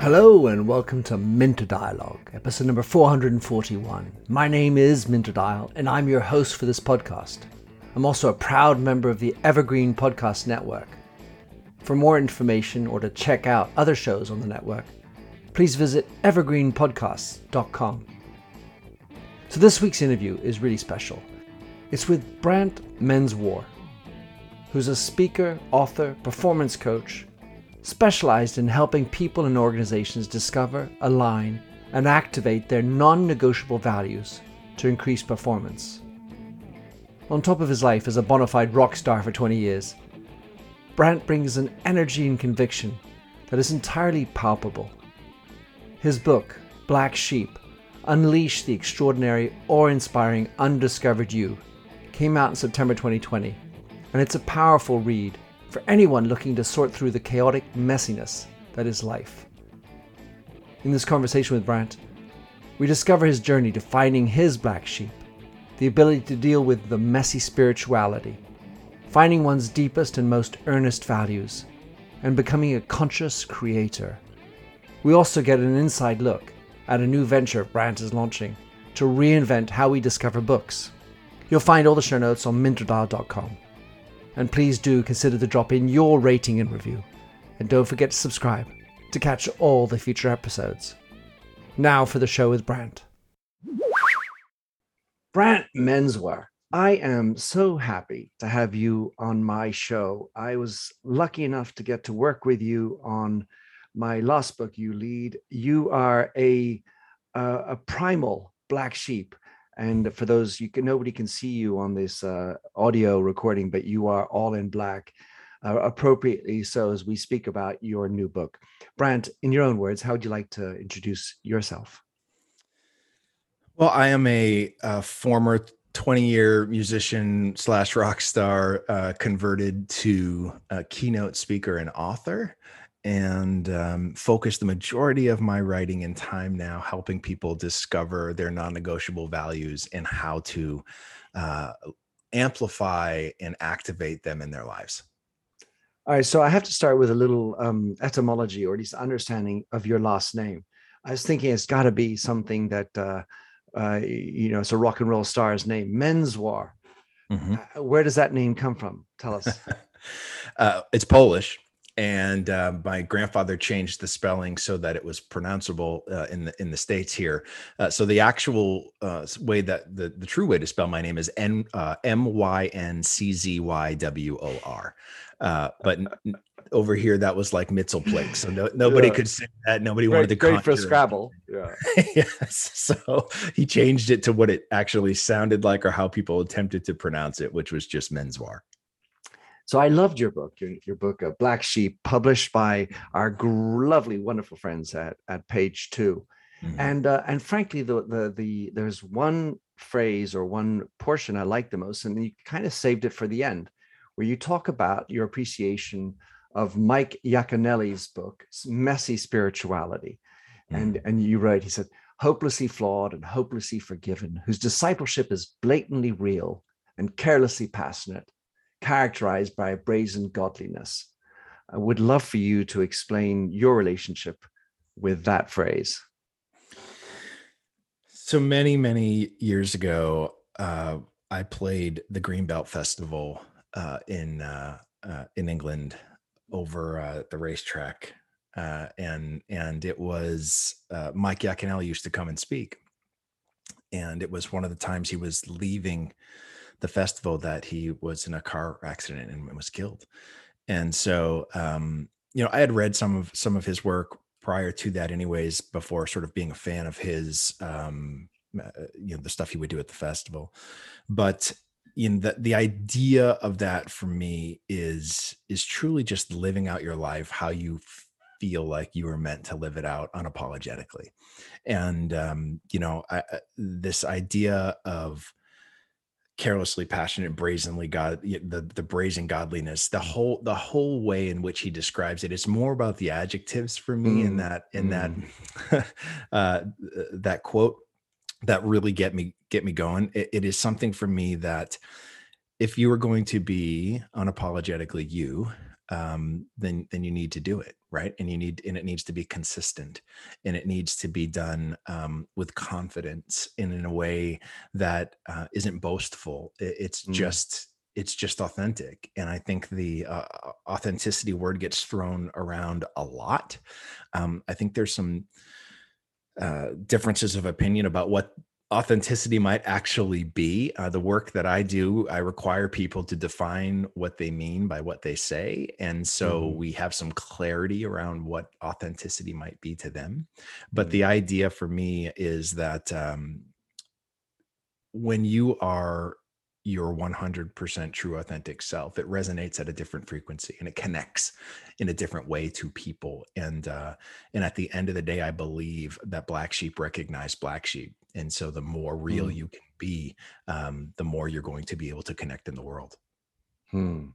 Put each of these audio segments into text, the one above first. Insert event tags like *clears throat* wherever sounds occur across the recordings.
Hello and welcome to Minter Dialogue, episode number 441. My name is Minter Dial and I'm your host for this podcast. I'm also a proud member of the Evergreen Podcast Network. For more information or to check out other shows on the network, please visit evergreenpodcasts.com. So this week's interview is really special. It's with Brant Menswar, who's a speaker, author, performance coach, specialized in helping people and organizations discover, align, and activate their non negotiable values to increase performance. On top of his life as a bona fide rock star for 20 years, Brant brings an energy and conviction that is entirely palpable. His book, Black Sheep Unleash the Extraordinary Awe-Inspiring Undiscovered You, came out in September 2020, and it's a powerful read for anyone looking to sort through the chaotic messiness that is life. In this conversation with Brant, we discover his journey to finding his black sheep, the ability to deal with the messy spirituality, finding one's deepest and most earnest values, and becoming a conscious creator. We also get an inside look at a new venture Brant is launching to reinvent how we discover books. You'll find all the show notes on minterdial.com. And please do consider to drop in your rating and review. And don't forget to subscribe to catch all the future episodes. Now for the show with Brant. Brant Menswar, I am so happy to have you on my show. I was lucky enough to get to work with you on my last book, You Lead. You are a, a primal black sheep and for those you can nobody can see you on this uh, audio recording but you are all in black uh, appropriately so as we speak about your new book. Brant in your own words how would you like to introduce yourself? Well i am a, a former 20 year musician slash rock star uh, converted to a keynote speaker and author and um, focus the majority of my writing and time now helping people discover their non-negotiable values and how to uh, amplify and activate them in their lives. All right so i have to start with a little um, etymology or at least understanding of your last name. I was thinking it's got to be something that uh, uh, you know it's a rock and roll star's name menswar mm-hmm. Uh, where does that name come from? Tell us. *laughs* Uh, it's polish and uh, my grandfather changed the spelling so that it was pronounceable uh, in the in the states here. Uh, so the actual uh, way that the the true way to spell my name is N uh, M Y N C Z Y W O R. Uh, but over here that was like Mitzelplick, so no, nobody yeah. could say that. Nobody great, wanted to. Great for Scrabble. Yeah. *laughs* yes. So he changed it to what it actually sounded like, or how people attempted to pronounce it, which was just Menswar. So I loved your book, your, your book, uh, Black Sheep, published by our gr- lovely, wonderful friends at, at Page 2 mm-hmm. And uh, and frankly, the, the the there's one phrase or one portion I like the most, and you kind of saved it for the end, where you talk about your appreciation of Mike Yaconelli's book, Messy Spirituality. Mm-hmm. And and you wrote, he said, hopelessly flawed and hopelessly forgiven, whose discipleship is blatantly real and carelessly passionate characterized by a brazen godliness. I would love for you to explain your relationship with that phrase. So many, many years ago, uh, I played the Greenbelt Festival uh, in uh, uh in England over uh, the racetrack, uh, and and it was Mike Yaconelli used to come and speak, and it was one of the times he was leaving the festival that he was in a car accident and was killed. And so, um, you know, I had read some of some of his work prior to that, anyways, before sort of being a fan of his, um, uh, you know, the stuff he would do at the festival. But in the the idea of that for me is is truly just living out your life how you feel like you were meant to live it out unapologetically and um, you know I, this idea of carelessly passionate brazenly god the the brazen godliness the whole the whole way in which he describes it it's more about the adjectives for me mm. in that in mm. that *laughs* uh that quote that really get me get me going it, it is something for me that if you are going to be unapologetically you, um, then then you need to do it right, and you need and it needs to be consistent, and it needs to be done um, with confidence and in a way that uh, not boastful. It's mm. just it's just authentic and i think the uh, authenticity word gets thrown around a lot um, i think there's some uh, differences of opinion about what authenticity might actually be. Uh, the work that I do, I require people to define what they mean by what they say. And so mm-hmm. we have some clarity around what authenticity might be to them. But mm-hmm. the idea for me is that um, when you are your 100% true authentic self it resonates at a different frequency and it connects in a different way to people and uh and at the end of the day i believe that black sheep recognize black sheep and so the more real mm. you can be um the more you're going to be able to connect in the world hmm.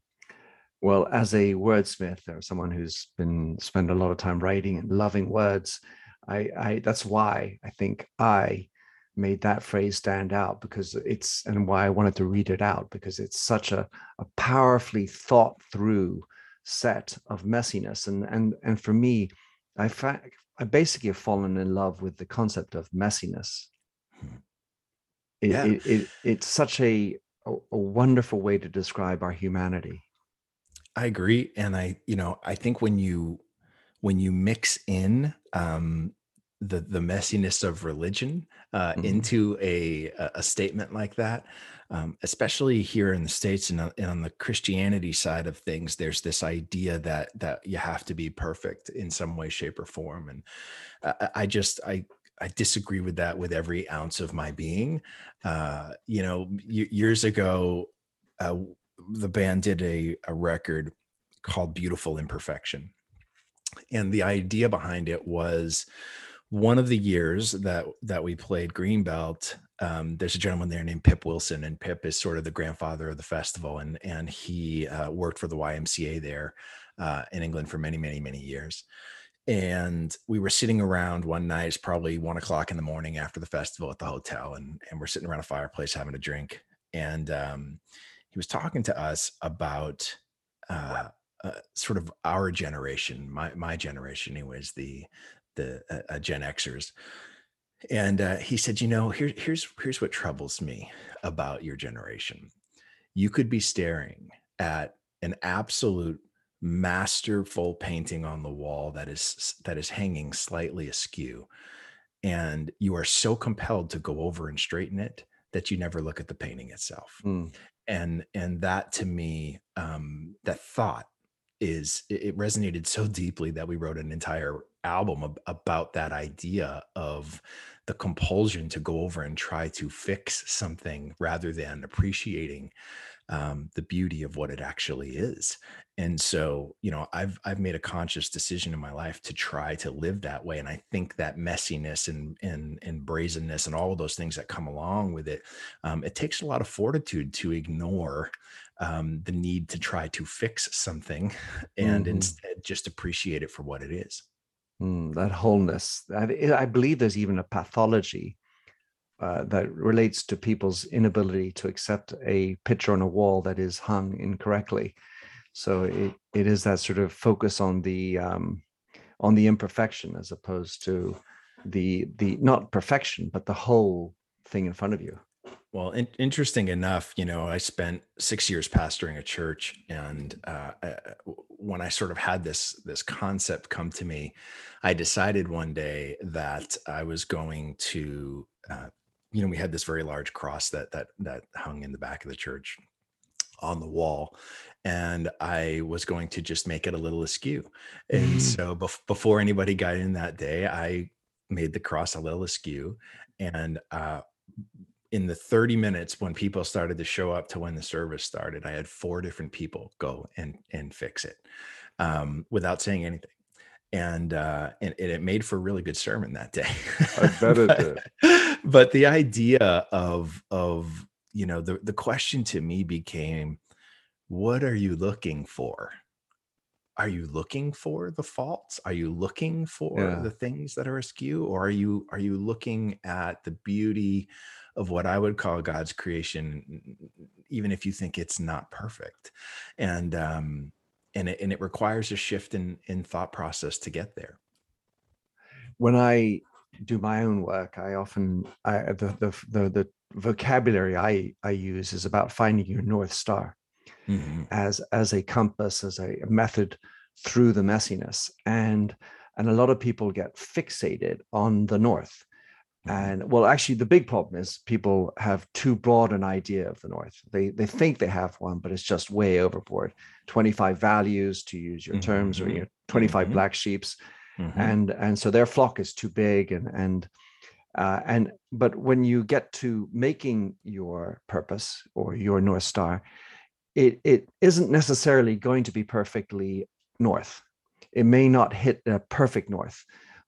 well as a wordsmith or someone who's been spent a lot of time writing and loving words i i that's why i think i made that phrase stand out because it's and why I wanted to read it out because it's such a, a powerfully thought through set of messiness and and and for me I fa- I basically have fallen in love with the concept of messiness. It, yeah. it, it, it's such a, a a wonderful way to describe our humanity. I agree, and I you know I think when you when you mix in um, the the messiness of religion uh, mm-hmm. into a a statement like that um, especially here in the states and, and on the christianity side of things there's this idea that that you have to be perfect in some way shape or form and i, I just i I disagree with that with every ounce of my being. Uh, you know, years ago, uh, the band did a, a record called Beautiful Imperfection. And the idea behind it was one of the years that that we played Greenbelt, um, there's a gentleman there named Pip Wilson, and Pip is sort of the grandfather of the festival, and and he uh, worked for the YMCA there uh, in England for many, many, many years. And we were sitting around one night, it's probably one o'clock in the morning after the festival at the hotel, and and we're sitting around a fireplace having a drink, and um, he was talking to us about. Uh, uh, sort of our generation, my my generation, anyways, the the uh, uh, Gen Xers, and uh, he said, "You know, here, here's here's what troubles me about your generation. You could be staring at an absolute masterful painting on the wall that is that is hanging slightly askew, and you are so compelled to go over and straighten it that you never look at the painting itself." Mm. And and that to me, um, that thought is it resonated so deeply that we wrote an entire album ab- about that idea of the compulsion to go over and try to fix something rather than appreciating um, the beauty of what it actually is. And so, you know, I've I've made a conscious decision in my life to try to live that way. And I think that messiness and and and brazenness and all of those things that come along with it, um, it takes a lot of fortitude to ignore um, the need to try to fix something *laughs* and mm-hmm. instead just appreciate it for what it is. Mm, that wholeness. I, I believe there's even a pathology uh, that relates to people's inability to accept a picture on a wall that is hung incorrectly. So it, it is that sort of focus on the um, on the imperfection as opposed to the the not perfection but the whole thing in front of you. Well, in, interesting enough, you know, I spent six years pastoring a church, and uh, when I sort of had this this concept come to me, I decided one day that I was going to, uh, you know, we had this very large cross that that that hung in the back of the church on the wall, and I was going to just make it a little askew. And mm-hmm. so bef- before anybody got in that day, I made the cross a little askew, and uh, in the 30 minutes when people started to show up to when the service started, I had four different people go and and fix it um, without saying anything. And, uh, and, and it made for a really good sermon that day. I bet it did. *laughs* but the idea of of you know the the question to me became, what are you looking for? Are you looking for the faults? Are you looking for Yeah. the things that are askew or are you are you looking at the beauty of what i would call god's creation even if you think it's not perfect? And um and it, and it requires a shift in in thought process to get there. When I do my own work, I often I, the, the the the vocabulary I I use is about finding your north star Mhm. as as a compass, as a method through the messiness, and and a lot of people get fixated on the north. Mhm. And well, actually, the big problem is people have too broad an idea of the north. They they think they have one, but it's just way overboard. Twenty five values, to use your terms, or you know, twenty Mhm. black sheeps Mhm. and and so their flock is too big and and uh, and but when you get to making your purpose or your north star it it isn't necessarily going to be perfectly north. It may not hit a perfect north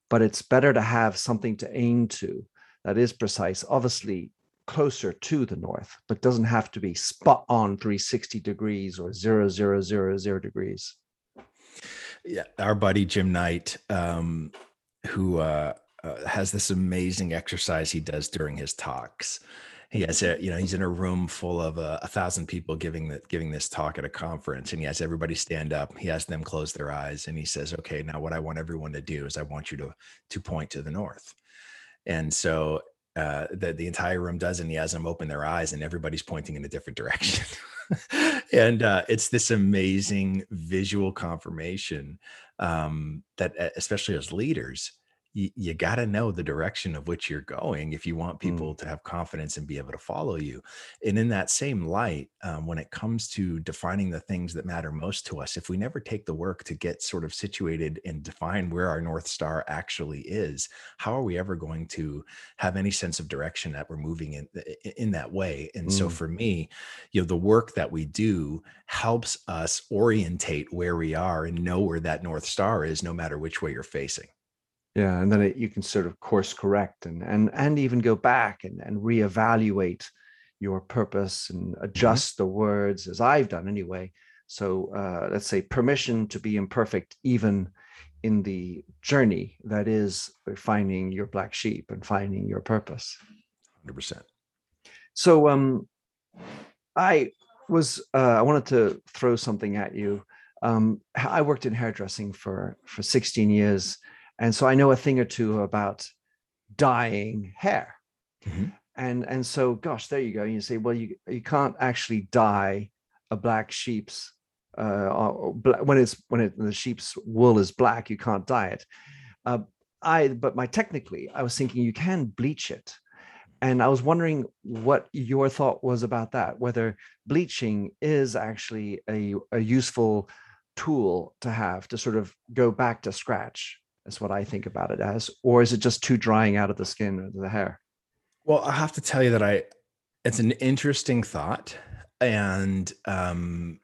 but it's better to have something to aim to that is precise obviously closer to the north but doesn't have to be spot on 360 degrees or 0000 degrees. Yeah our buddy jim knight um who uh, uh has this amazing exercise he does during his talks he has a you know he's in a room full of uh, a thousand people giving the giving this talk at a conference and he has everybody stand up he has them close their eyes and he says okay now what i want everyone to do is i want you to to point to the north. And so uh, the, the entire room does and he has them open their eyes and everybody's pointing in a different direction. *laughs* And uh, it's this amazing visual confirmation um, that especially as leaders you, you got to know the direction of which you're going if you want Mm. people to have confidence and be able to follow you and in that same light um, when it comes to defining the things that matter most to us if we never take the work to get sort of situated and define where our north star actually is how are we ever going to have any sense of direction that we're moving in in that way and so Mm. for me you know the work that we do helps us orientate where we are and know where that north star is no matter which way you're facing Yeah, and then it, you can sort of course correct and and and even go back and and reevaluate your purpose and adjust the words as I've done anyway. So uh, let's say permission to be imperfect, even in the journey that is finding your black sheep and finding your purpose. 100% So um, I was uh, I wanted to throw something at you. Um, I worked in hairdressing for for 16 years, and so I know a thing or two about dyeing hair. Mhm. And and so, gosh, there you go. You say, well, you you can't actually dye a black sheep's uh, or when it's when it, the sheep's wool is black, you can't dye it. Uh, I but my technically, I was thinking you can bleach it and I was wondering what your thought was about that, whether bleaching is actually a, a useful tool to have to sort of go back to scratch. That's what I think about it as, or is it just too drying out of the skin or the hair? Well, I have to tell you that I it's an interesting thought and um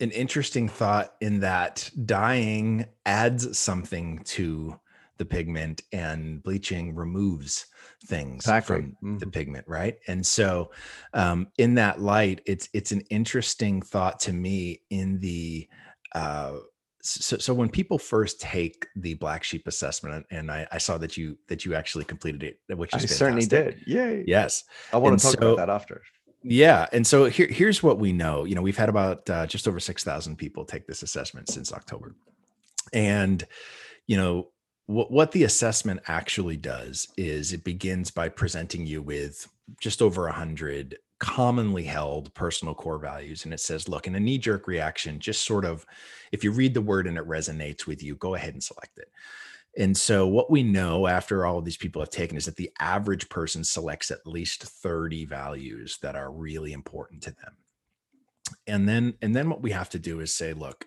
an interesting thought in that dyeing adds something to the pigment and bleaching removes things Exactly. from the Mhm. pigment, right? And so um in that light, it's it's an interesting thought to me in the uh so, so when people first take the black sheep assessment and I, I saw that you that you actually completed it which I is certainly did. Yay. yes I want And to talk so- about that after. yeah, and so here, here's what we know. You know, we've had about uh, just over six thousand people take this assessment since October, and you know what what the assessment actually does is it begins by presenting you with just over a hundred commonly held personal core values, and it says, look, in a knee jerk reaction, just sort of, if you read the word and it resonates with you, go ahead and select it. And so, what we know after all of these people have taken is that the average person selects at least 30 values that are really important to them. And then, and then what we have to do is say, look,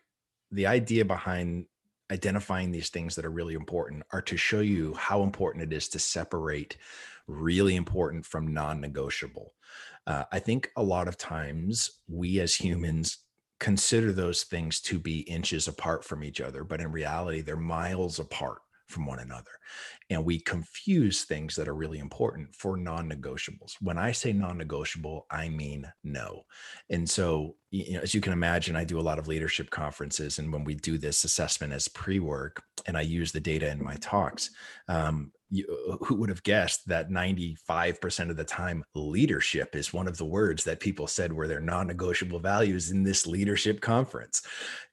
the idea behind identifying these things that are really important are to show you how important it is to separate really important from non negotiable. Uh, I think a lot of times we as humans consider those things to be inches apart from each other, but in reality, they're miles apart from one another. And we confuse things that are really important for non negotiables. When I say non negotiable, I mean no. And so, you know, as you can imagine, I do a lot of leadership conferences. And when we do this assessment as pre work, and I use the data in my talks, um, who would have guessed that 95% of the time leadership is one of the words that people said were their non-negotiable values in this leadership conference?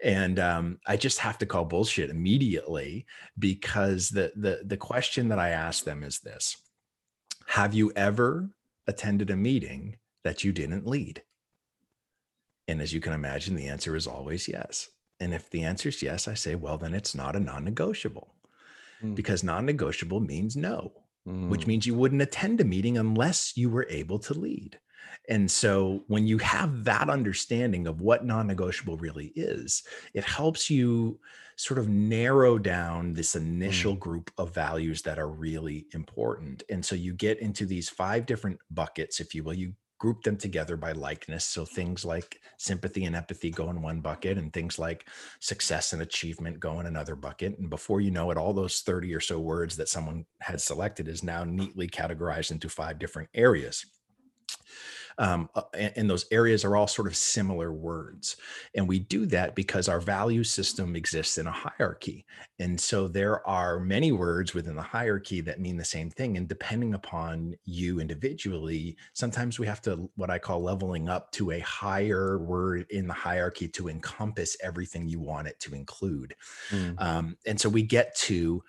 And um, i just have to call bullshit immediately because the, the the question that i ask them is this. Have you ever attended a meeting that you didn't lead? And as you can imagine the answer is always yes. And if the answer is yes i say well then it's not a non-negotiable mm. because non-negotiable means no mm. which means you wouldn't attend a meeting unless you were able to lead and so when you have that understanding of what non-negotiable really is it helps you sort of narrow down this initial mm. group of values that are really important and so you get into these five different buckets if you will you group them together by likeness. So things like sympathy and empathy go in one bucket, and things like success and achievement go in another bucket. And before you know it, all those 30 or so words that someone had selected is now neatly categorized into five different areas um, uh, and, and, those areas are all sort of similar words. And we do that because our value system exists in a hierarchy. And so there are many words within the hierarchy that mean the same thing. And depending upon you individually sometimes we have to what i call leveling up to a higher word in the hierarchy to encompass everything you want it to include. Mm. um, and so we get to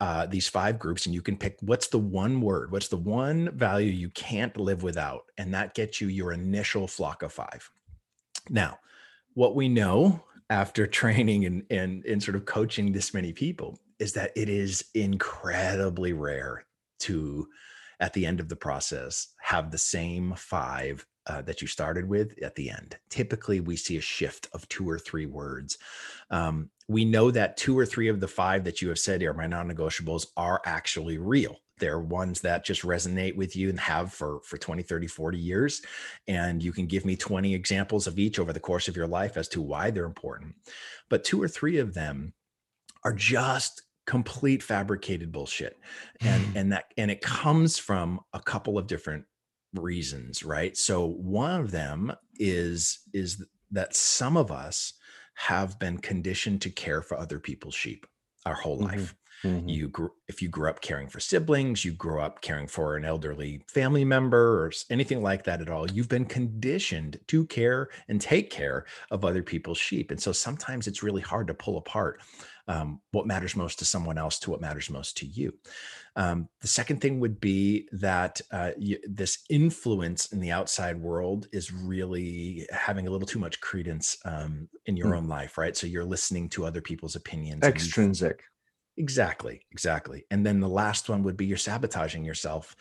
uh, these five groups and you can pick what's the one word, what's the one value you can't live without. And that gets you your initial flock of five. Now, what we know after *laughs* training and, and, and sort of coaching this many people is that it is incredibly rare to, at the end of the process, have the same five uh, that you started with at the end. Typically, we see a shift of two or three words. Um, we know that two or three of the five that you have said are my non-negotiables are actually real they're ones that just resonate with you and have for for 20 30 40 years and you can give me 20 examples of each over the course of your life as to why they're important but two or three of them are just complete fabricated bullshit and and that and it comes from a couple of different reasons right so one of them is is that some of us have been conditioned to care for other people's sheep our whole mm-hmm. life. Mm-hmm. You grew, if you grew up caring for siblings, you grew up caring for an elderly family member or anything like that at all. You've been conditioned to care and take care of other people's sheep. And so sometimes it's really hard to pull apart um, what matters most to someone else to what matters most to you. Um, the second thing would be that uh, you, this influence in the outside world is really having a little too much credence um, in your mm. own life, right? So you're listening to other people's opinions. Extrinsic. Exactly, exactly. And then the last one would be you're sabotaging yourself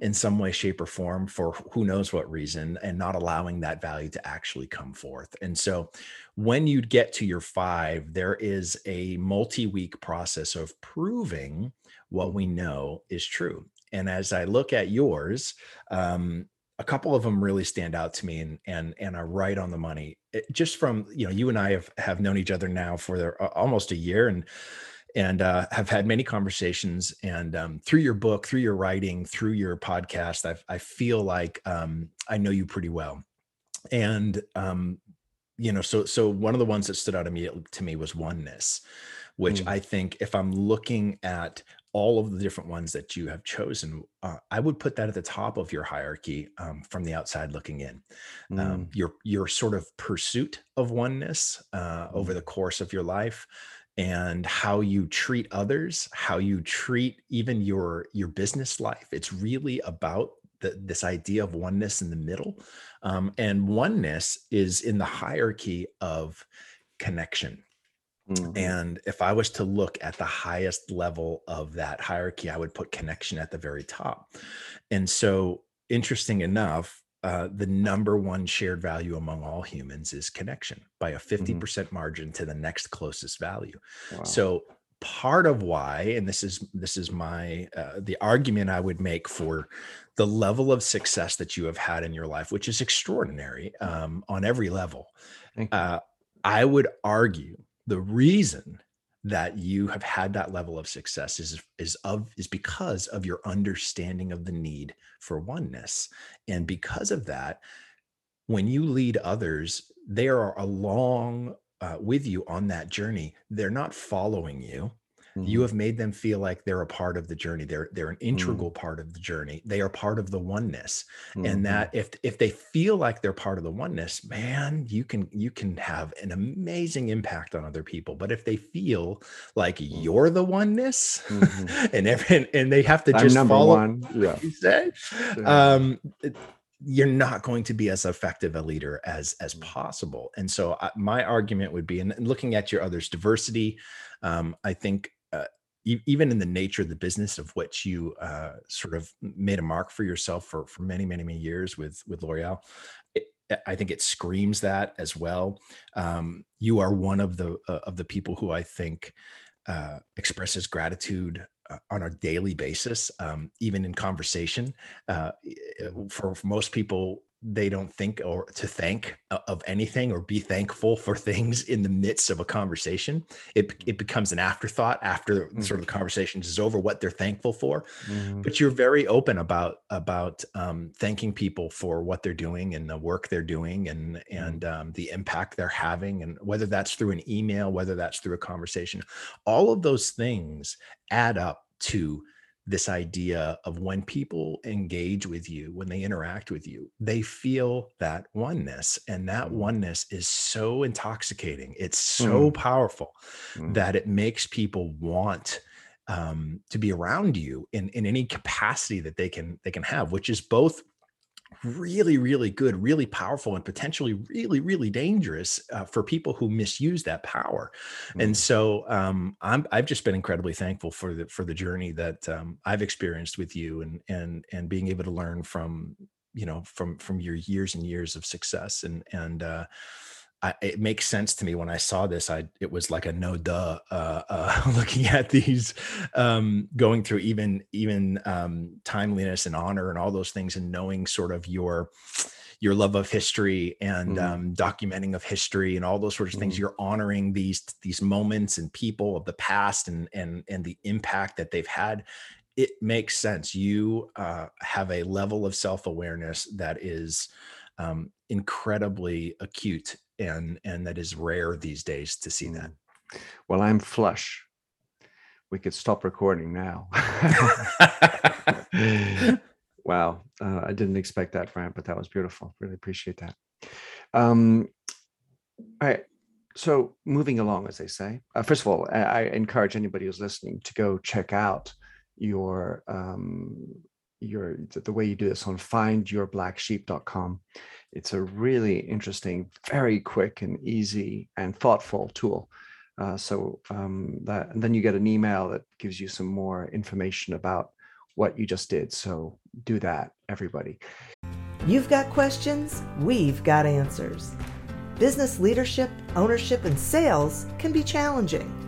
in some way, shape, or form for who knows what reason and not allowing that value to actually come forth. And so when you'd get to your five, there is a multi week process of proving what we know is true. And as I look at yours, um, a couple of them really stand out to me and and and are right on the money. It, just from you know, you and I have have known each other now for almost a year, and and uh, have had many conversations. And um, through your book, through your writing, through your podcast, I, I feel like um, I know you pretty well. And um, you know, so so one of the ones that stood out immediately to me was oneness, which mm. I think if I'm looking at all of the different ones that you have chosen, uh, I would put that at the top of your hierarchy um, from the outside looking in. Um, mm. Um, your your sort of pursuit of oneness uh, mm. over the course of your life, and how you treat others, how you treat even your your business life. It's really about the, this idea of oneness in the middle, um, and oneness is in the hierarchy of connection. Mm-hmm. And if I was to look at the highest level of that hierarchy, I would put connection at the very top. And so, interesting enough, uh, the number one shared value among all humans is connection by a 50% mm-hmm. margin to the next closest value. Wow. So part of why and this is this is my uh, the argument i would make for the level of success that you have had in your life which is extraordinary um, on every level uh, i would argue the reason that you have had that level of success is is of is because of your understanding of the need for oneness. And because of that when you lead others they are along uh, with you on that journey. They're not following you Mm-hmm. You have made them feel like they're a part of the journey. They're they're an mm-hmm. integral mm-hmm. part of the journey. They are part of the oneness. Mm-hmm. And that if if they feel like they're part of the oneness, man, you can you can have an amazing impact on other people. But if they feel like mm-hmm. you're the oneness mm-hmm. *laughs* and every, and, and they have to just follow one. yeah. you say, um, you're not going to be as effective a leader as as possible and so I, my argument would be and looking at your others diversity um, i think even in the nature of the business of which you uh, sort of made a mark for yourself for for many many many years with with L'Oreal. It, I think it screams that as well. Um, you are one of the uh, of the people who I think uh, expresses gratitude uh, on a daily basis, um, even in conversation. Uh, for, for, most people, they don't think or to thank uh, of anything or be thankful for things in the midst of a conversation it, it becomes an afterthought after mm-hmm. sort of the conversation is over what they're thankful for mm-hmm. but you're very open about about um, thanking people for what they're doing and the work they're doing and mm-hmm. and um, the impact they're having and whether that's through an email whether that's through a conversation all of those things add up to this idea of when people engage with you, when they interact with you, they feel that oneness. And that mm. oneness is so intoxicating. It's so mm. powerful mm. that it makes people want um, to be around you in, in any capacity that they can they can have, which is both really, really good, really powerful, and potentially really, really dangerous uh, for people who misuse that power. Mm-hmm. And so um, I'm, I've just been incredibly thankful for the for the journey that um, I've experienced with you, and and and being able to learn from you know from from your years and years of success, and and uh, I, it makes sense to me when I saw this. I it was like a no duh. Uh, uh, *laughs* looking at these, um, going through even even um, timeliness and honor and all those things, and knowing sort of your your love of history and mm. um, documenting of history and all those sorts of things. Mm. You're honoring these these moments and people of the past and and and the impact that they've had. It makes sense. You uh, have a level of self awareness that is um, incredibly acute and and that is rare these days to see that. Well i'm flush. We could stop recording now. *laughs* *laughs* Wow uh, i didn't expect that Brant, but that was beautiful. Really appreciate that. Um all right so moving along as they say uh, first of all I, I encourage anybody who's listening to go check out your um your the way you do this on findyourblacksheep.com it's a really interesting, very quick and easy and thoughtful tool. Uh, so um, that, and then you get an email that gives you some more information about what you just did. So do that, everybody. You've got questions, we've got answers. Business leadership, ownership, and sales can be challenging.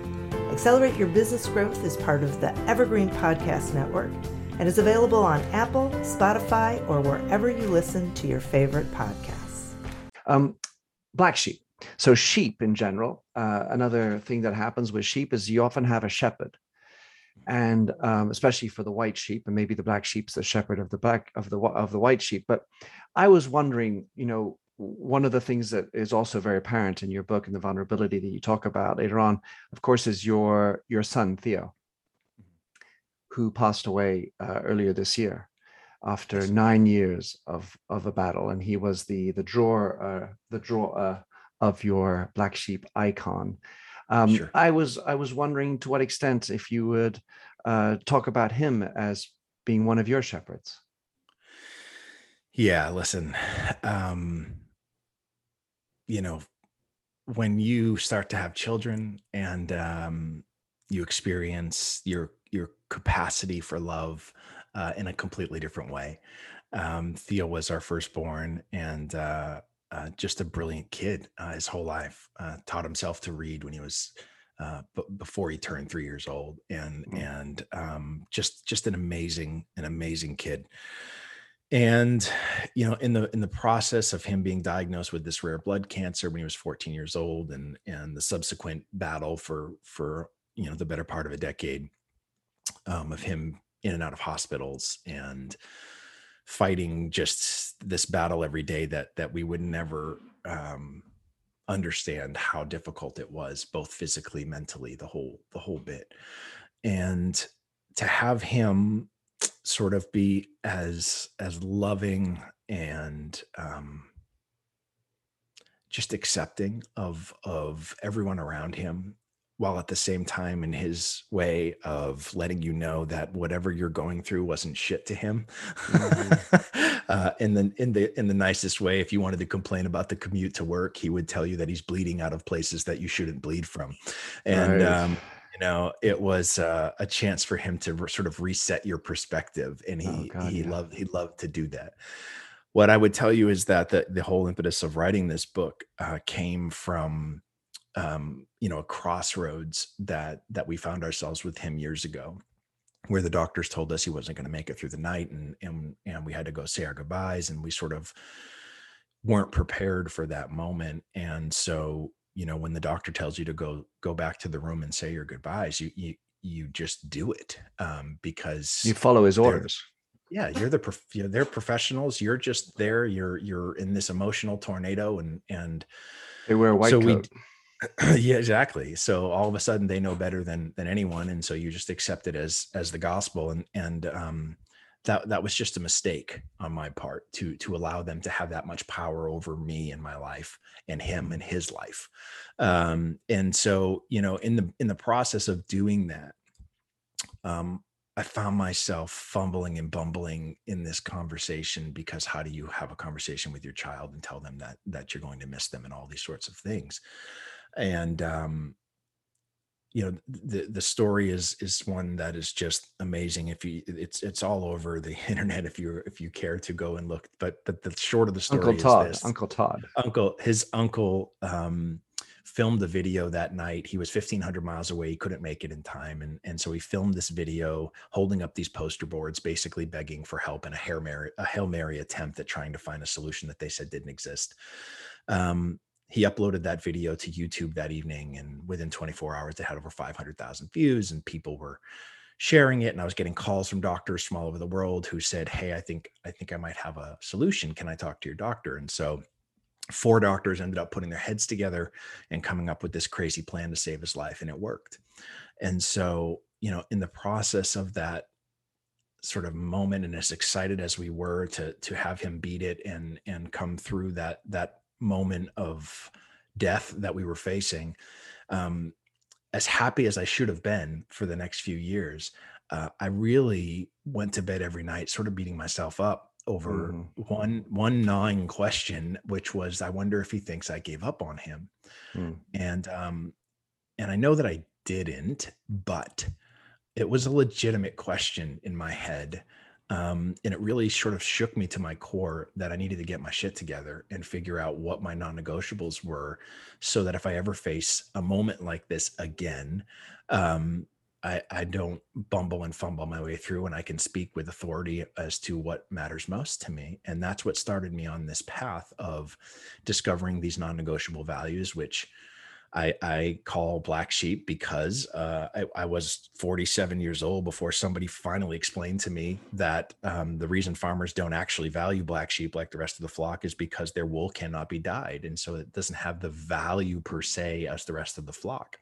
Accelerate Your Business Growth is part of the Evergreen Podcast Network and is available on Apple, Spotify, or wherever you listen to your favorite podcasts. Um, black sheep. So sheep in general, uh, another thing that happens with sheep is you often have a shepherd, and um, especially for the white sheep, and maybe the black sheep's the shepherd of the black of the of the white sheep. But I was wondering, you know, one of the things that is also very apparent in your book and the vulnerability that you talk about later on, of course, is your your son Theo, who passed away uh, earlier this year after nine years of of a battle, and he was the the drawer uh, the drawer uh, of your black sheep icon. Um, sure. I was I was wondering to what extent if you would uh, talk about him as being one of your shepherds. Yeah, listen, um, you know, when you start to have children and um, you experience your your capacity for love uh, in a completely different way. Um, Theo was our firstborn, and uh, uh, just a brilliant kid uh, his whole life. Uh, taught himself to read when he was uh, b- before he turned three years old, and mm. and um, just just an amazing an amazing kid. And you know, in the in the process of him being diagnosed with this rare blood cancer when he was 14 years old, and and the subsequent battle for for you know the better part of a decade um, of him in and out of hospitals and fighting just this battle every day that that we would never um, understand how difficult it was both physically mentally the whole the whole bit. And to have him sort of be as as loving and um just accepting of of everyone around him while at the same time in his way of letting you know that whatever you're going through wasn't shit to him mm-hmm. *laughs* uh, in the in the in the nicest way if you wanted to complain about the commute to work he would tell you that he's bleeding out of places that you shouldn't bleed from and right. um, know it was uh, a chance for him to re- sort of reset your perspective and he oh, God, he yeah. loved he loved to do that what i would tell you is that the, the whole impetus of writing this book uh, came from um, you know a crossroads that that we found ourselves with him years ago where the doctors told us he wasn't going to make it through the night and and and we had to go say our goodbyes and we sort of weren't prepared for that moment and so you know when the doctor tells you to go go back to the room and say your goodbyes you you you just do it um, because you follow his orders yeah you're the prof- you know, they're professionals you're just there you're you're in this emotional tornado and and they wear a white so coat. we *clears throat* yeah exactly so all of a sudden they know better than than anyone and so you just accept it as as the gospel and and um that that was just a mistake on my part to to allow them to have that much power over me and my life and him and his life. Um and so you know in the in the process of doing that um I found myself fumbling and bumbling in this conversation because how do you have a conversation with your child and tell them that that you're going to miss them and all these sorts of things? And um, you know the the story is is one that is just amazing if you it's it's all over the *laughs* internet if you if you care to go and look but but the short of the story uncle todd uncle todd. Uncle his uncle um filmed the video that night. He was 1500 miles away. He couldn't make it in time and and so he filmed this video holding up these poster boards basically begging for help in a hail mary a hail mary attempt at trying to find a solution that they said didn't exist. Um he uploaded that video to YouTube that evening, and within 24 hours, it had over 500,000 views, and people were sharing it. And I was getting calls from doctors from all over the world who said, "Hey, I think I think I might have a solution. Can I talk to your doctor?" And so, four doctors ended up putting their heads together and coming up with this crazy plan to save his life, and it worked. And so, you know, in the process of that sort of moment and as excited as we were to to have him beat it and and come through that that moment of death that we were facing, um, as happy as I should have been for the next few years, uh, I really went to bed every night, sort of beating myself up over mm. one one gnawing question, which was, I wonder if he thinks I gave up on him, mm. and um, and I know that I didn't, but it was a legitimate question in my head um, and it really sort of shook me to my core that I needed to get my shit together and figure out what my non negotiables were so that if I ever face a moment like this again, um, I, I don't bumble and fumble my way through and I can speak with authority as to what matters most to me. And that's what started me on this path of discovering these non negotiable values, which I, I call black sheep because uh, I, I, was 47 years old before somebody finally explained to me that um, the reason farmers don't actually value black sheep like the rest of the flock is because their wool cannot be dyed. And so it doesn't have the value per se as the rest of the flock.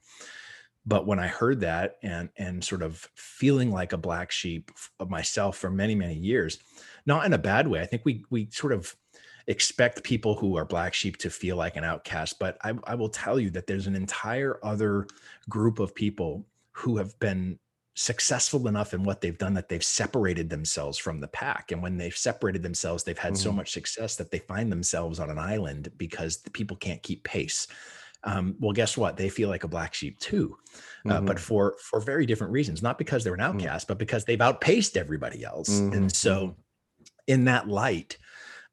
But when I heard that and and sort of feeling like a black sheep myself for many many years, not in a bad way. I think we we sort of expect people who are black sheep to feel like an outcast. But I, I will tell you that there's an entire other group of people who have been successful enough in what they've done that they've separated themselves from the pack. And when they've separated themselves, they've had mm-hmm. so much success that they find themselves on an island because the people can't keep pace. um, well guess what they feel like a black sheep too uh, mm-hmm. but for for very different reasons not because they're an mm. outcast mm-hmm. but because they've outpaced everybody else mm-hmm. and so mm-hmm. in that light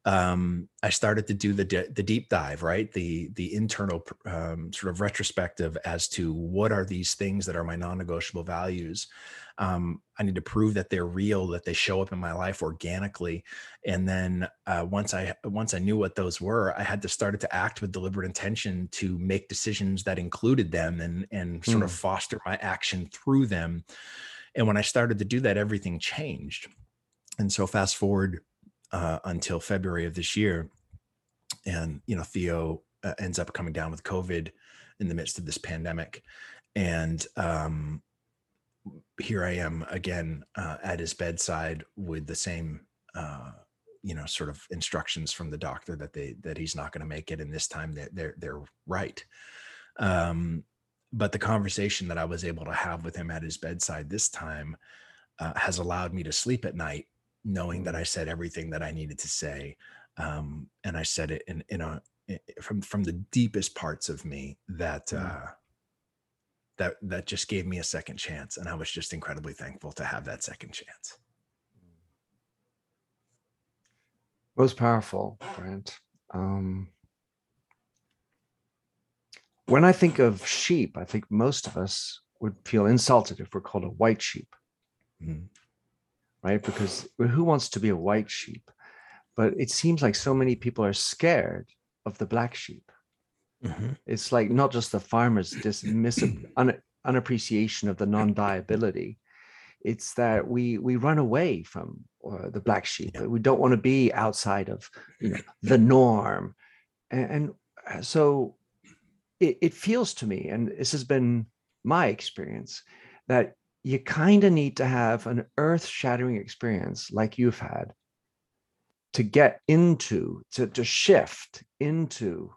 um, I started to do the de- the deep dive, right? The the internal um, sort of retrospective as to what are these things that are my non-negotiable values. Um, I need to prove that they're real, that they show up in my life organically, and then uh, once I once I knew what those were, I had to start to act with deliberate intention to make decisions that included them and and sort of hmm. foster my action through them. And when I started to do that, everything changed. And so fast forward uh, until February of this year. And, you know, Theo uh, ends up coming down with COVID in the midst of this pandemic. And um, here I am again uh, at his bedside with the same, uh, you know, sort of instructions from the doctor that they that he's not going to make it, and this time they're they're, they're right. Um, but the conversation that I was able to have with him at his bedside this time uh, has allowed me to sleep at night knowing that I said everything that I needed to say. Um, and I said it in, in a, from, from the deepest parts of me that, mm-hmm. uh, that, that just gave me a second chance. And I was just incredibly thankful to have that second chance. Most powerful, Brant. Um, when I think of sheep, I think most of us would feel insulted if we're called a white sheep. Mm-hmm right? Because who wants to be a white sheep? But it seems like so many people are scared of the black sheep. Mm-hmm. It's like not just the farmers' dismiss *clears throat* un, unappreciation of the non-diability. It's that we we run away from uh, the black sheep. Yeah. We don't want to be outside of you know the norm, and, and uh, so it, it feels to me, and this has been my experience, that you kind of need to have an earth shattering experience like you've had to get into to, to shift into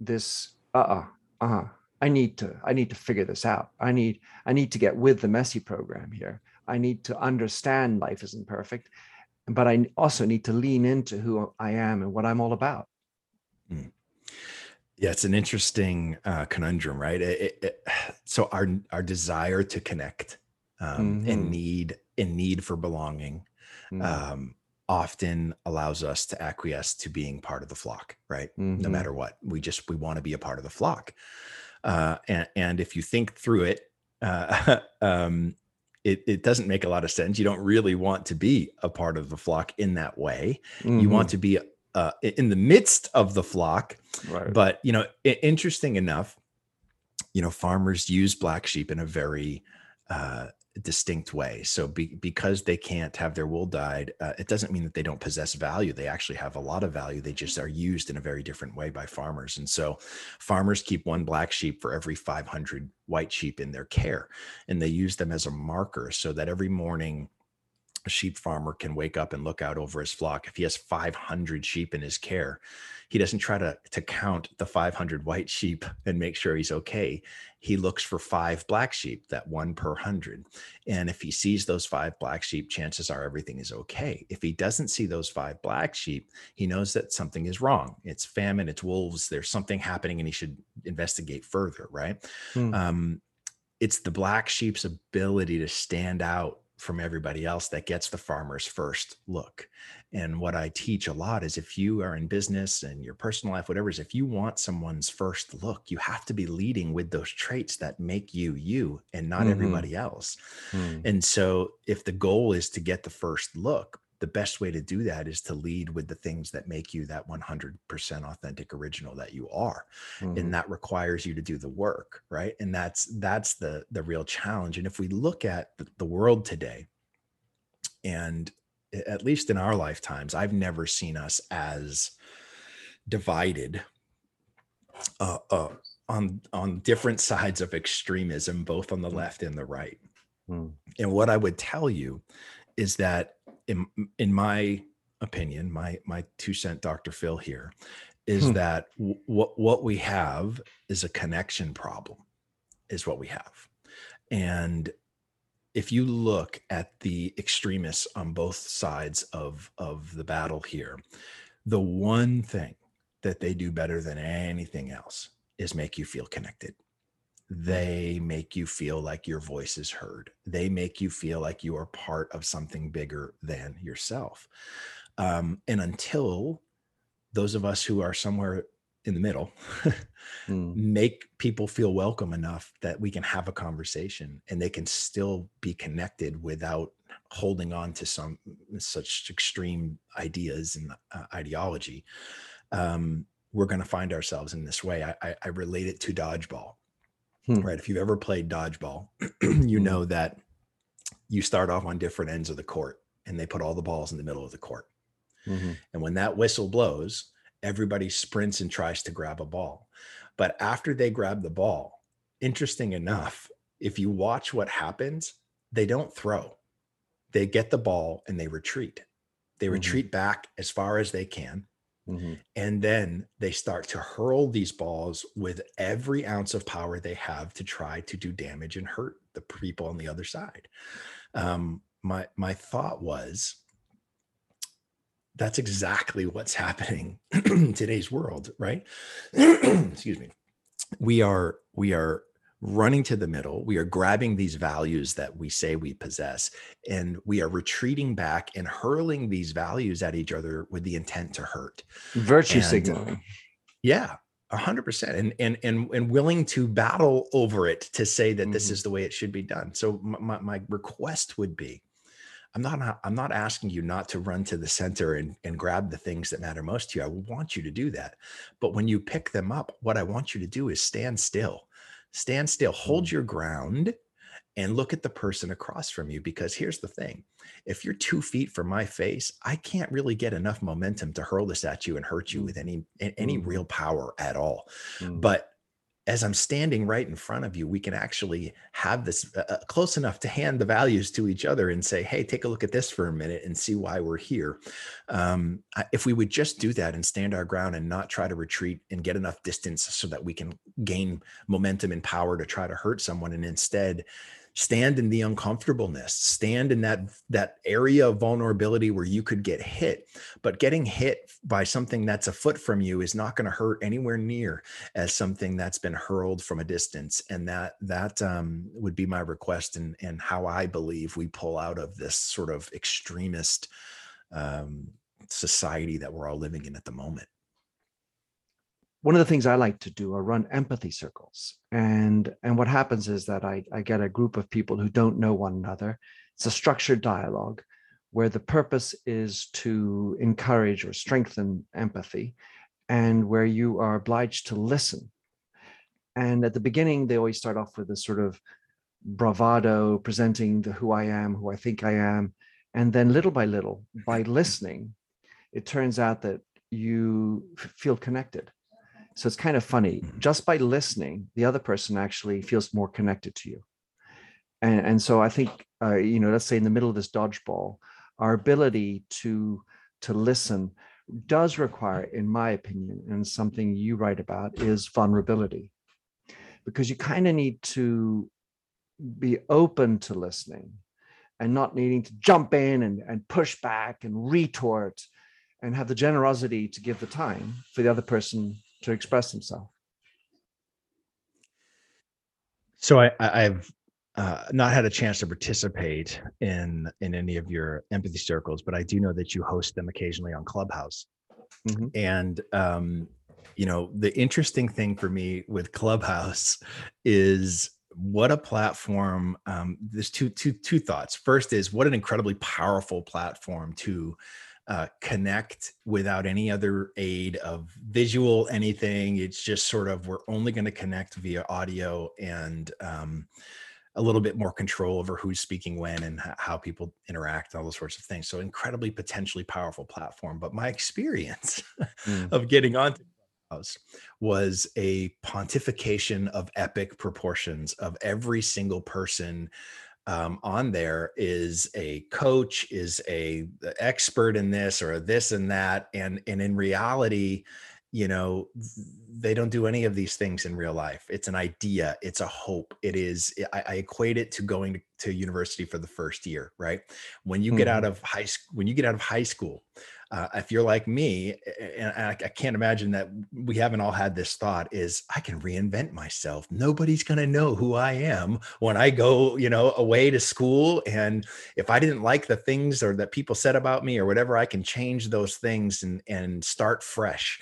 this uh-uh uh-huh i need to i need to figure this out. I need i need to get with the messy program here. I need to understand life isn't perfect but i also need to lean into who i am and what i'm all about. Mm. Yeah, it's an interesting uh, conundrum, right? It, it, it, *sighs* so our our desire to connect um, mm-hmm. and need and need for belonging mm-hmm. um, often allows us to acquiesce to being part of the flock, right? Mm-hmm. No matter what, we just we want to be a part of the flock. Uh, and, and if you think through it, uh, *laughs* um, it, it doesn't make a lot of sense. You don't really want to be a part of the flock in that way. You want mm-hmm. to be uh, in the midst of the flock. Right. But you know, interesting enough, you know, farmers use black sheep in a very uh, distinct way. So be, because they can't have their wool dyed, uh, it doesn't mean that they don't possess value. They actually have a lot of value. They just are used in a very different way by farmers. And so farmers keep one black sheep for every 500 white sheep in their care, and they use them as a marker so that every morning a sheep farmer can wake up and look out over his flock. If he has 500 sheep in his care, he doesn't try to, to count the 500 white sheep and make sure he's okay. He looks for five black sheep, that one per hundred. And if he sees those five black sheep, chances are everything is okay. If he doesn't see those five black sheep, he knows that something is wrong. It's famine, it's wolves, there's something happening, and he should investigate further, right? Hmm. Um, it's the black sheep's ability to stand out from everybody else that gets the farmer's first look. And what I teach a lot is if you are in business and your personal life, whatever is, if you want someone's first look, you have to be leading with those traits that make you you and not mm-hmm. everybody else. Mm. And so if the goal is to get the first look, the best way to do that is to lead with the things that make you that 100% authentic original that you are mm-hmm. and that requires you to do the work right and that's that's the the real challenge and if we look at the, world today and at least in our lifetimes i've never seen us as divided uh, uh, on on different *laughs* sides of extremism both on the mm. left and the right mm. and what i would tell you is that in in my opinion, my my two cent Dr. Phil here is hmm. that w- what what we have is a connection problem is what we have. And if you look at the extremists on both sides of of the battle here, the one thing that they do better than anything else is make you feel connected they make you feel like your voice is heard. They make you feel like you are part of something bigger than yourself. Um, and until those of us who are somewhere in the middle *laughs* mm. make people feel welcome enough that we can have a conversation and they can still be connected without holding on to some such extreme ideas and uh, ideology um, we're going to find ourselves in this way. I, I, I relate it to dodgeball hmm. right if you've ever played dodgeball *clears throat* you hmm. know that you start off on different ends of the court and they put all the balls in the middle of the court mm-hmm. and when that whistle blows everybody sprints and tries to grab a ball. But after they grab the ball, interesting enough, if you watch what happens, they don't throw. They get the ball and they retreat. They mm-hmm. retreat back as far as they can. Mm-hmm. And then they start to hurl these balls with every ounce of power they have to try to do damage and hurt the people on the other side. Um, my my thought was that's exactly what's happening *clears throat* in today's world right *clears throat* excuse me we are we are running to the middle we are grabbing these values that we say we possess and we are retreating back and hurling these values at each other with the intent to hurt virtue and, signaling yeah a hundred percent and and and and willing to battle over it to say that mm-hmm. this is the way it should be done so my, my request would be I'm not I'm not asking you not to run to the center and, and grab the things that matter most to you. I want you to do that. But when you pick them up, what I want you to do is stand still. Stand still, hold mm. your ground and look at the person across from you because here's the thing. If you're 2 feet from my face, I can't really get enough momentum to hurl this at you and hurt you mm. with any any mm. real power at all. Mm. But as I'm standing right in front of you, we can actually have this uh, uh, close enough to hand the values to each other and say, hey, take a look at this for a minute and see why we're here. Um, if we would just do that and stand our ground and not try to retreat and get enough distance so that we can gain momentum and power to try to hurt someone and instead stand in the uncomfortableness stand in that that area of vulnerability where you could get hit. But getting hit by something that's a foot from you is not going to hurt anywhere near as something that's been hurled from a distance. And that that um, would be my request and and how i believe we pull out of this sort of extremist um, society that we're all living in at the moment one of the things I like to do are run empathy circles. And, and what happens is that I, I get a group of people who don't know one another. It's a structured dialogue where the purpose is to encourage or strengthen empathy and where you are obliged to listen. And at the beginning, they always start off with this sort of bravado, presenting the who I am, who I think I am. And then little by little, by *laughs* listening, it turns out that you feel connected so it's kind of funny. Mm-hmm. Just by listening, the other person actually feels more connected to you. And, and so I think, uh, you know, let's say in the middle of this dodgeball, our ability to to listen does require, in my opinion, and something you write about is vulnerability, because you kind of need to be open to listening and not needing to jump in and, and push back and retort and have the generosity to give the time for the other person to express himself. So I, have uh, not had a chance to participate in in any of your empathy circles, but I do know that you host them occasionally on Clubhouse. Mm-hmm. And um, you know, the interesting thing for me with Clubhouse is what a platform. Um, there's two two two thoughts. First is what an incredibly powerful platform to uh, connect without any other aid of visual anything. It's just sort of we're only going to connect via audio and um, a little bit more control over who's speaking when and how people interact, all those sorts of things. So incredibly potentially powerful platform. But my experience mm. *laughs* of getting onto was a pontification of epic proportions of every single person um, on there is a coach, is a expert in this or this and that, and and in reality, you know, they don't do any of these things in real life it's an idea it's a hope it is i, I equate it to going to, to, university for the first year right when you mm-hmm. get out mm-hmm. of high school when you get out of high school uh, if you're like me and I, I, can't imagine that we haven't all had this thought is i can reinvent myself. Nobody's going to know who i am when i go you know away to school and if i didn't like the things or that people said about me or whatever i can change those things and and start fresh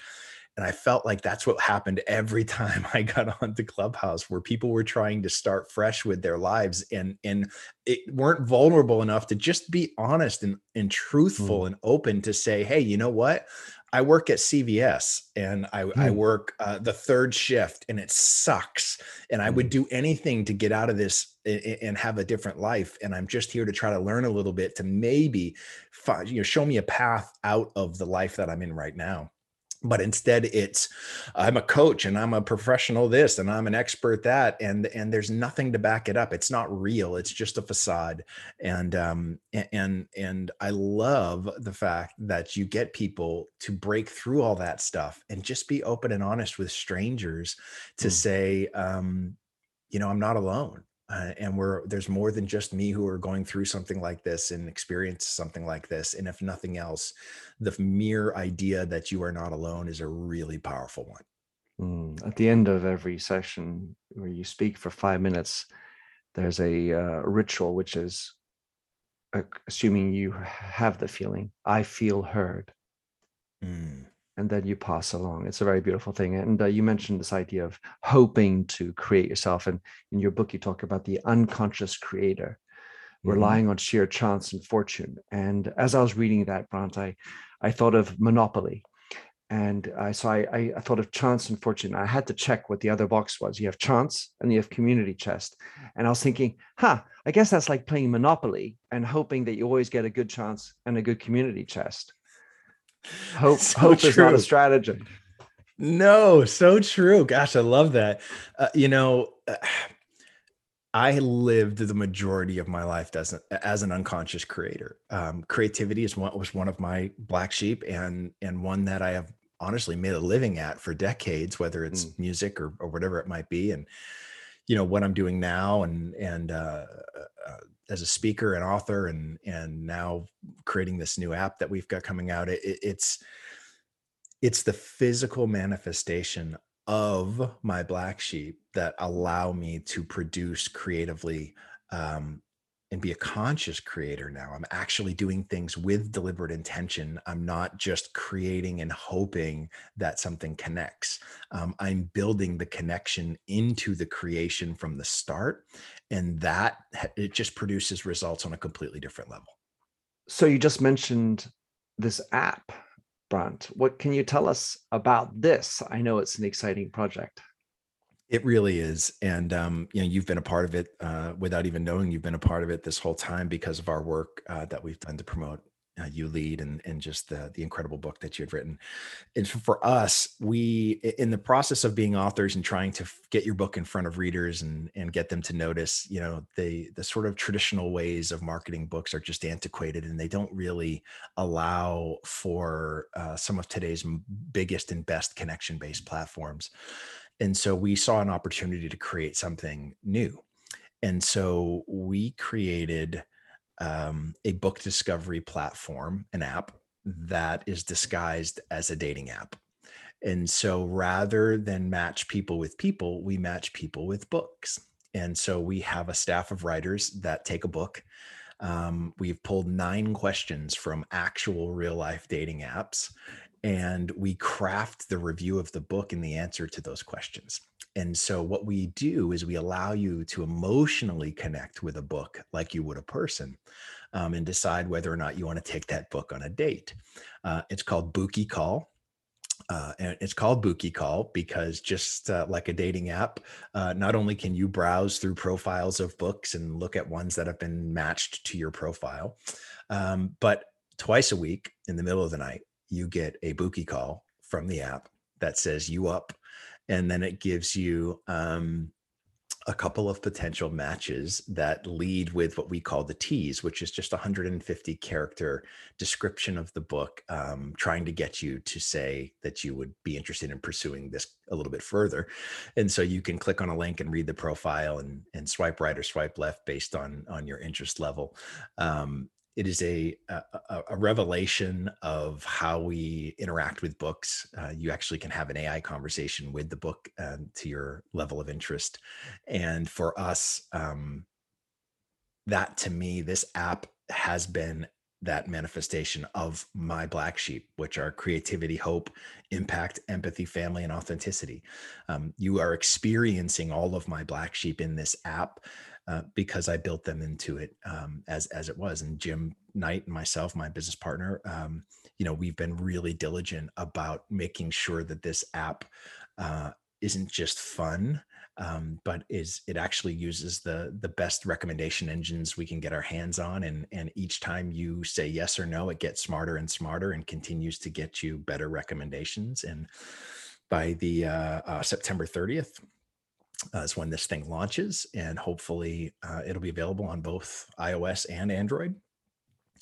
and I felt like that's what happened every *laughs* time I got *laughs* onto Clubhouse, where people were trying to start fresh with their lives and and it weren't vulnerable enough to just be honest and, and truthful mm. and open to say, hey, you know what? I work at CVS and I, mm. I work uh, the third shift and it sucks. And I would mm. do anything to get out of this and, and, have a different life. And I'm just here to try to learn a little bit to maybe find, you know, show me a path out of the life that I'm in right now but instead it's i'm a coach and i'm a professional this and i'm an expert that and and there's nothing to back it up. It's not real it's just a facade. And um and and i love the fact that you get people to break through all that stuff and just be open and honest with strangers to mm. say um you know i'm not alone uh, and we're there's more than just me who are going through something like this and experience something like this and if nothing else the mere idea that you are not alone is a really powerful one mm. at the end of every session where you speak for five minutes there's a uh, ritual which is uh, assuming you have the feeling i feel heard mm and then you pass along. It's a very beautiful thing. And uh, you mentioned this idea of hoping to create yourself. And in your book, you talk about the unconscious creator mm-hmm. relying on sheer chance and fortune. And as I was reading that, Brant, I, I thought of Monopoly. And I, so I, I thought of chance and fortune. I had to check what the other box was. You have chance and you have community chest. And I was thinking, huh, I guess that's like playing Monopoly and hoping that you always get a good chance and a good community chest. Hope *laughs* so hope true. is not a strategy. No, so true. Gosh, I love that. Uh, you know, uh, I lived the majority of my life as, a, as an unconscious creator. Um, creativity is what was one of my black sheep, and and one that I have honestly made a living at for decades, whether it's mm. music or, or whatever it might be. And you know what I'm doing now, and and uh, uh as a speaker and author and and now creating this new app that we've got coming out it, it's it's the physical manifestation of my black sheep that allow me to produce creatively um, and be a conscious creator now. I'm actually doing things with deliberate intention. I'm not just creating and hoping that something connects. Um, I'm building the connection into the creation from the start. And that it just produces results on a completely different level. So you just mentioned this app, Brant. What can you tell us about this? I know it's an exciting project. It really is, and um, you know, you've been a part of it uh, without even knowing you've been a part of it this whole time because of our work uh, that we've done to promote uh, you lead and and just the the incredible book that you had written. And for us, we in the process of being authors and trying to get your book in front of readers and and get them to notice, you know, the the sort of traditional ways of marketing books are just antiquated and they don't really allow for uh, some of today's biggest and best connection based platforms. And so we saw an opportunity to create something new. And so we created um, a book discovery platform, an app that is disguised as a dating app. And so rather than match people with people, we match people with books. And so we have a staff of writers that take a book. Um, we've pulled nine questions from actual real life dating apps and we craft the review of the book and the answer to those questions. And so, what we do is we allow you to emotionally connect with a book like you would a person um, and decide whether or not you want to take that book on a date. Uh, it's called Booky Call. Uh, and it's called Booky Call because just uh, like a dating app, uh, not only can you browse through profiles of books and look at ones that have been matched to your profile, um, but twice a week in the middle of the night, you get a Booky call from the app that says you up, and then it gives you um, a couple of potential matches that lead with what we call the tease, which is just 150 character description of the book, um, trying to get you to say that you would be interested in pursuing this a little bit further. And so you can click on a link and read the profile and, and swipe right or swipe left based on on your interest level. Um, it is a, a, a revelation of how we interact with books. Uh, you actually can have an AI conversation with the book uh, to your level of interest, and for us, um, that to me, this app has been that manifestation of my black sheep, which are creativity, hope, impact, empathy, family, and authenticity. Um, you are experiencing all of my black sheep in this app uh, because I built them into it um, as as it was. And Jim Knight and myself, my business partner, um, you know, we've been really diligent about making sure that this app uh, isn't just fun, um, but is it actually uses the the best recommendation engines we can get our hands on, and and each time you say yes or no, it gets smarter and smarter and continues to get you better recommendations. And by the uh, uh, September 30th, uh, is when this thing launches, and hopefully uh, it'll be available on both iOS and Android.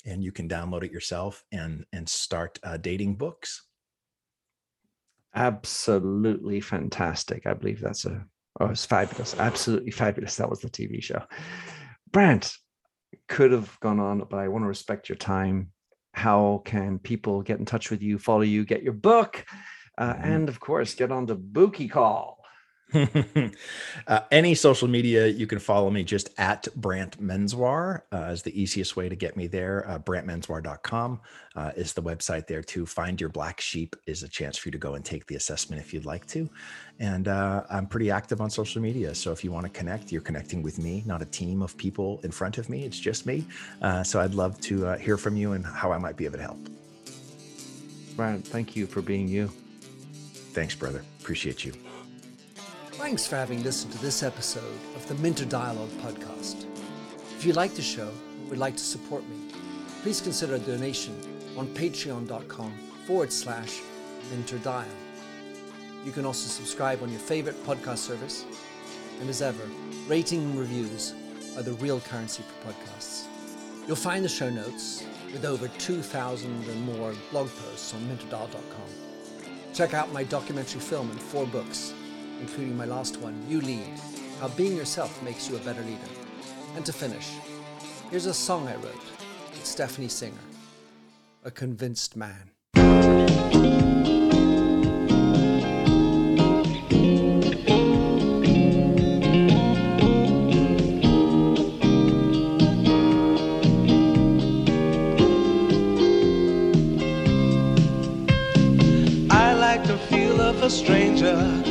And you can download it yourself and and start uh, dating books. Absolutely fantastic! I believe that's a oh, it's fabulous, absolutely fabulous. That was the TV show. Brant could have gone on, but I want to respect your time. How can people get in touch with you, follow you, get your book, uh, mm-hmm. and of course, get on to Booky Call? *laughs* uh, any social media, you can follow me just at Brant Menswar uh, is the easiest way to get me there. Uh, BrantMenswar.com uh, is the website there too. Find Your Black Sheep is a chance for you to go and take the assessment if you'd like to. And uh, I'm pretty active on social media. So if you want to connect, you're connecting with me, not a team of people in front of me. It's just me. Uh, so I'd love to uh, hear from you and how I might be able to help. Brant, thank you for being you. Thanks, brother. Appreciate you. Thanks for having listened to this episode of the Minter Dialogue podcast. If you like the show and would like to support me, please consider a donation on patreon.com forward slash minterdial. You can also subscribe on your favorite podcast service. And as ever, rating and reviews are the real currency for podcasts. You'll find the show notes with over 2,000 and more blog posts on minterdial.com. Check out my documentary film and four books including my last one, You Lead How Being Yourself Makes You a Better Leader. And to finish, here's a song I wrote with Stephanie Singer A Convinced Man. I like the feel of a stranger